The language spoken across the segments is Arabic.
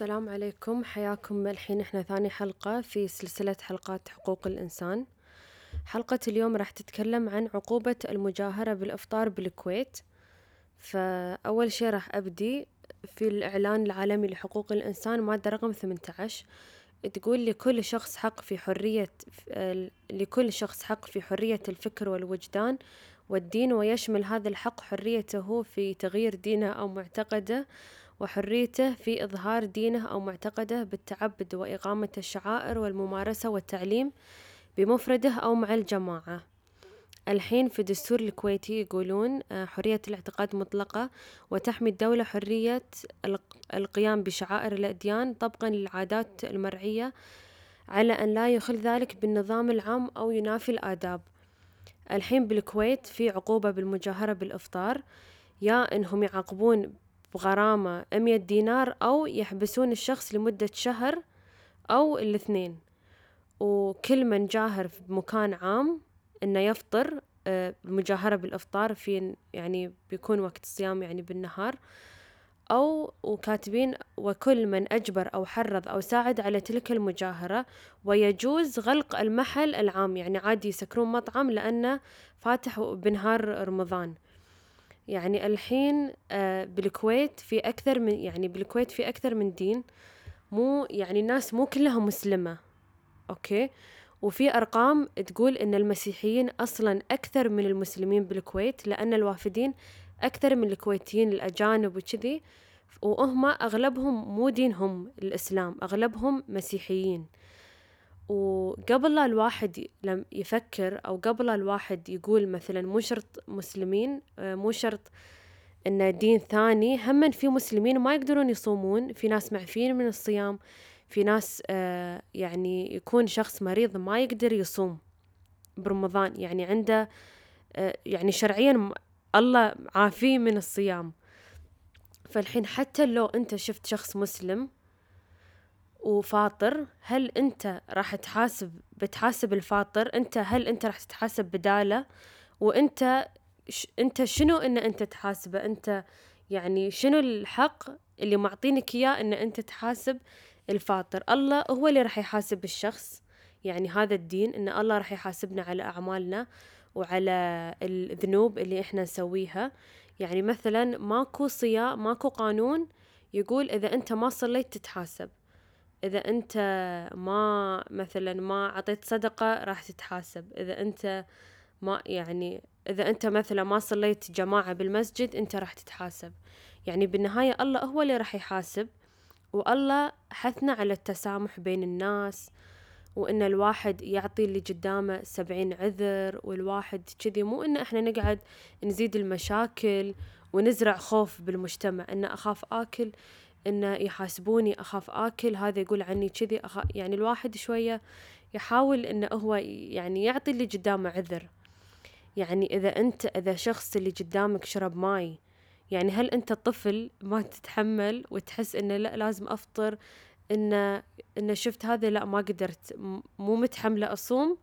السلام عليكم. حياكم الحين. إحنا ثاني حلقة في سلسلة حلقات حقوق الإنسان. حلقة اليوم راح تتكلم عن عقوبة المجاهرة بالإفطار بالكويت. فأول شي راح أبدي في الإعلان العالمي لحقوق الإنسان مادة رقم 18 تقول لكل شخص حق في حرية لكل شخص حق في حرية الفكر والوجدان والدين ويشمل هذا الحق حريته في تغيير دينه أو معتقده. وحريته في إظهار دينه أو معتقده بالتعبد وإقامة الشعائر والممارسة والتعليم بمفرده أو مع الجماعة. الحين في الدستور الكويتي يقولون آه، حرية الاعتقاد مطلقة وتحمي الدولة حرية القيام بشعائر الأديان طبقا للعادات المرعية على أن لا يخل ذلك بالنظام العام أو ينافي الآداب. الحين بالكويت في عقوبة بالمجاهرة بالإفطار يا إنهم يعاقبون بغرامة مية دينار أو يحبسون الشخص لمدة شهر أو الاثنين. وكل من جاهر في مكان عام إنه يفطر آه، بالإفطار في يعني بيكون وقت الصيام يعني بالنهار. أو وكاتبين وكل من أجبر أو حرض أو ساعد على تلك المجاهرة. ويجوز غلق المحل العام يعني عادي يسكرون مطعم لأنه فاتح بنهار رمضان. يعني الحين آه، بالكويت في أكثر من يعني بالكويت في أكثر من دين. مو يعني الناس مو كلها مسلمة أوكي؟ وفي أرقام تقول إن المسيحيين أصلا أكثر من المسلمين بالكويت لأن الوافدين أكثر من الكويتيين الأجانب وكذي. وهم أغلبهم مو دينهم الإسلام أغلبهم مسيحيين. وقبل لا الواحد لم يفكر أو قبل لا الواحد يقول مثلا مو شرط مسلمين آه، مو شرط إن دين ثاني هم في مسلمين ما يقدرون يصومون في ناس معفين من الصيام في ناس آه، يعني يكون شخص مريض ما يقدر يصوم برمضان يعني عنده آه، يعني شرعيا الله عافيه من الصيام. فالحين حتى لو أنت شفت شخص مسلم وفاطر هل أنت راح تحاسب بتحاسب الفاطر؟ انت هل أنت راح تتحاسب بداله؟ وأنت ش أنت شنو إن أنت تحاسبه؟ أنت يعني شنو الحق اللي معطينك إياه إن أنت تحاسب الفاطر؟ الله هو اللي راح يحاسب الشخص. يعني هذا الدين إن الله راح يحاسبنا على أعمالنا وعلى الذنوب اللي إحنا نسويها. يعني مثلا ماكو صيام ماكو قانون يقول إذا أنت ما صليت تتحاسب. إذا أنت ما مثلا ما عطيت صدقة راح تتحاسب. إذا أنت ما يعني إذا أنت مثلا ما صليت جماعة بالمسجد أنت راح تتحاسب. يعني بالنهاية الله هو اللي راح يحاسب والله حثنا على التسامح بين الناس وإن الواحد يعطي اللي قدامه سبعين عذر والواحد كذي. مو إن إحنا نقعد نزيد المشاكل ونزرع خوف بالمجتمع إن أخاف آكل إنه يحاسبوني أخاف آكل هذا يقول عني كذي أخ... يعني الواحد شوية يحاول إنه هو يعني يعطي اللي قدامه عذر. يعني إذا أنت إذا شخص اللي قدامك شرب ماي يعني هل أنت طفل ما تتحمل وتحس إنه لأ لازم أفطر إنه إنه شفت هذا لأ ما قدرت مو متحملة أصوم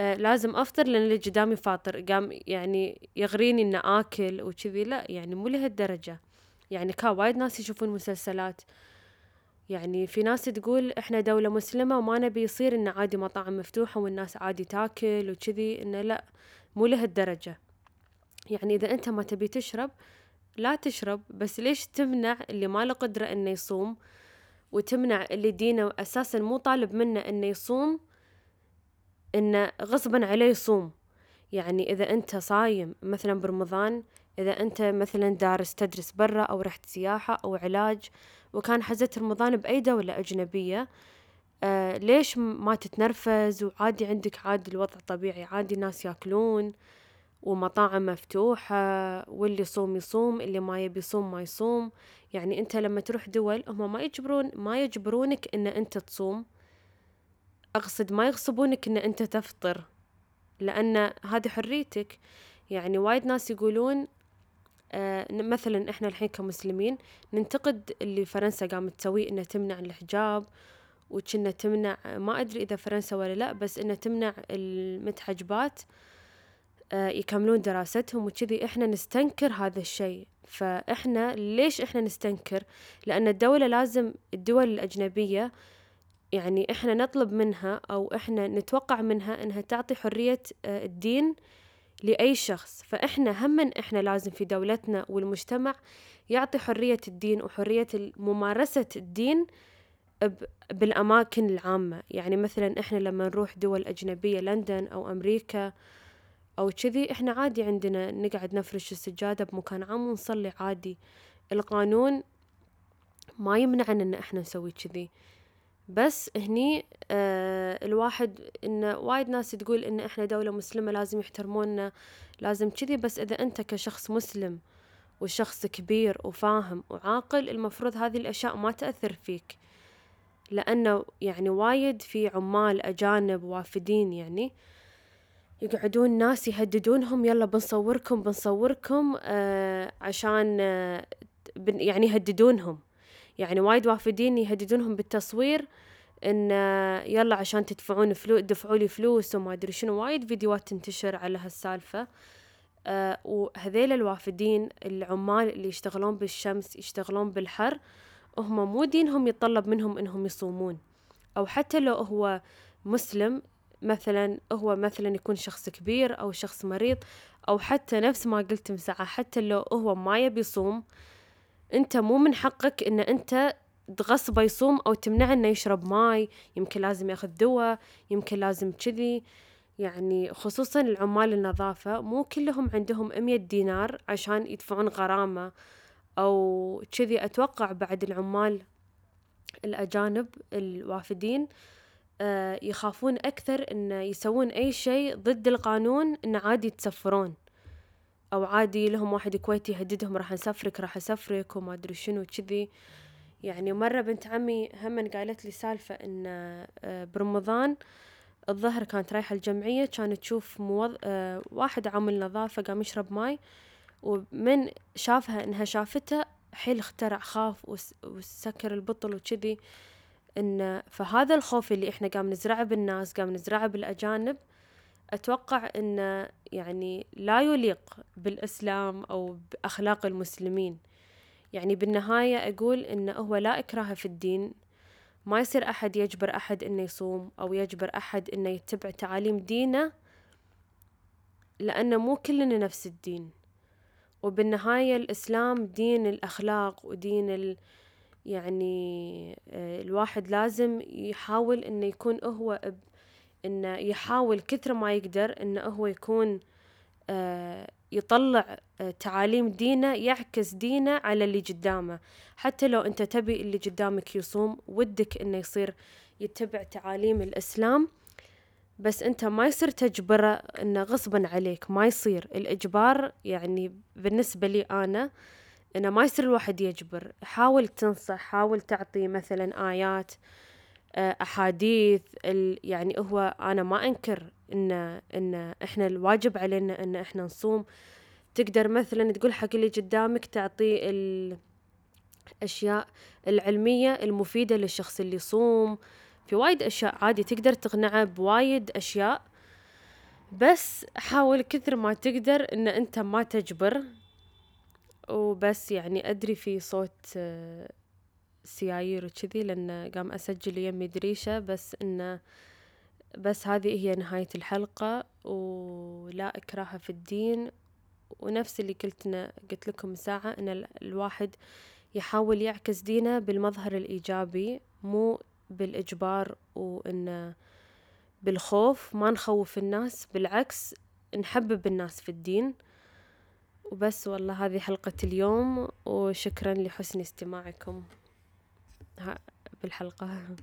آه لازم أفطر لأن اللي قدامي فاطر قام يعني يغريني إنه آكل وكذي لأ يعني مو لهالدرجة. يعني كان وايد ناس يشوفون مسلسلات. يعني في ناس تقول إحنا دولة مسلمة وما نبي يصير إن عادي مطاعم مفتوحة والناس عادي تاكل وكذي إنه لا مو لهالدرجة. يعني إذا أنت ما تبي تشرب لا تشرب بس ليش تمنع اللي ما له قدرة إنه يصوم؟ وتمنع اللي دينه أساسا مو طالب منه إنه يصوم إنه غصبا عليه يصوم. يعني إذا أنت صايم مثلا برمضان إذا أنت مثلا دارس تدرس برا أو رحت سياحة أو علاج وكان حزت رمضان بأي دولة أجنبية آه ليش ما تتنرفز وعادي عندك عادي الوضع طبيعي عادي ناس ياكلون ومطاعم مفتوحة واللي يصوم يصوم اللي ما يبي يصوم ما يصوم. يعني أنت لما تروح دول هم ما يجبرون ما يجبرونك إن أنت تصوم. أقصد ما يغصبونك إن أنت تفطر لأن هذه حريتك. يعني وايد ناس يقولون مثلا إحنا الحين كمسلمين ننتقد اللي فرنسا قامت تسويه إنها تمنع الحجاب وكنا تمنع ما أدري إذا فرنسا ولا لا بس إنها تمنع المتحجبات يكملون دراستهم وكذي إحنا نستنكر هذا الشيء. فإحنا ليش إحنا نستنكر؟ لأن الدولة لازم الدول الأجنبية يعني إحنا نطلب منها أو إحنا نتوقع منها إنها تعطي حرية الدين لأي شخص. فإحنا هم إحنا لازم في دولتنا والمجتمع يعطي حرية الدين وحرية ممارسة الدين بالأماكن العامة. يعني مثلا إحنا لما نروح دول أجنبية لندن أو أمريكا أو كذي إحنا عادي عندنا نقعد نفرش السجادة بمكان عام ونصلي عادي. القانون ما يمنعنا إن إحنا نسوي كذي. بس هني آه الواحد إن وايد ناس تقول إن إحنا دولة مسلمة لازم يحترمونا لازم كذي بس إذا أنت كشخص مسلم وشخص كبير وفاهم وعاقل المفروض هذه الأشياء ما تأثر فيك. لأنه يعني وايد في عمال أجانب وافدين يعني يقعدون ناس يهددونهم يلا بنصوركم بنصوركم آه عشان آه يعني يهددونهم. يعني وايد وافدين يهددونهم بالتصوير إن آه يلا عشان تدفعون فلوس دفعوا لي فلوس وما أدري شنو. وايد فيديوهات تنتشر على هالسالفة. آه وهذيل الوافدين العمال اللي يشتغلون بالشمس يشتغلون بالحر هم مو دينهم يتطلب منهم إنهم يصومون. أو حتى لو هو مسلم مثلا هو مثلا يكون شخص كبير أو شخص مريض أو حتى نفس ما قلت مساعة حتى لو هو ما يبي يصوم انت مو من حقك إن انت تغصبه يصوم أو تمنعه إنه يشرب ماي. يمكن لازم يأخذ دواء يمكن لازم كذي. يعني خصوصا العمال النظافة مو كلهم عندهم أمية دينار عشان يدفعون غرامة أو كذي. أتوقع بعد العمال الأجانب الوافدين آه يخافون أكثر إن يسوون أي شيء ضد القانون إن عادي يتسفرون. أو عادي لهم واحد كويتي يهددهم راح نسفرك راح أسفرك وما أدري شنو كذي يعني مرة بنت عمي هم قالت لي سالفة إن آه برمضان الظهر كانت رايحة الجمعية كانت تشوف موظ... آه واحد عامل نظافة قام يشرب ماي ومن شافها إنها شافته حيل اخترع خاف وسكر البطل وكذي. إن فهذا الخوف اللي إحنا قام نزرعه بالناس قام نزرعه بالأجانب أتوقع إنه يعني لا يليق بالإسلام أو بأخلاق المسلمين. يعني بالنهاية أقول إنه هو لا إكراه في الدين. ما يصير أحد يجبر أحد إنه يصوم أو يجبر أحد إنه يتبع تعاليم دينه لأنه مو كلنا نفس الدين. وبالنهاية الإسلام دين الأخلاق ودين ال يعني الواحد لازم يحاول إنه يكون هو إنه يحاول كثر ما يقدر إنه هو يكون يطلع تعاليم دينه يعكس دينه على اللي قدامه. حتى لو أنت تبي اللي قدامك يصوم ودك إنه يصير يتبع تعاليم الإسلام. بس أنت ما يصير تجبره إنه غصبا عليك ما يصير. الإجبار يعني بالنسبة لي أنا إنه ما يصير الواحد يجبر. حاول تنصح حاول تعطي مثلا آيات. أحاديث يعني هو أنا ما أنكر إن إن إحنا الواجب علينا إن إحنا نصوم. تقدر مثلا تقول حق اللي قدامك تعطيه الأشياء العلمية المفيدة للشخص اللي يصوم. في وايد أشياء عادي تقدر تقنعه بوايد أشياء. بس حاول كثر ما تقدر إن أنت ما تجبر. وبس يعني أدري في صوت سيايير وكذي لأن قام أسجل يمي دريشة بس إنه بس هذه هي نهاية الحلقة ولا إكراه في الدين. ونفس اللي قلتنا قلت لكم ساعة إن الواحد يحاول يعكس دينه بالمظهر الإيجابي مو بالإجبار وإن بالخوف. ما نخوف الناس بالعكس نحبب الناس في الدين. وبس والله هذه حلقة اليوم وشكرا لحسن استماعكم. بالحلقة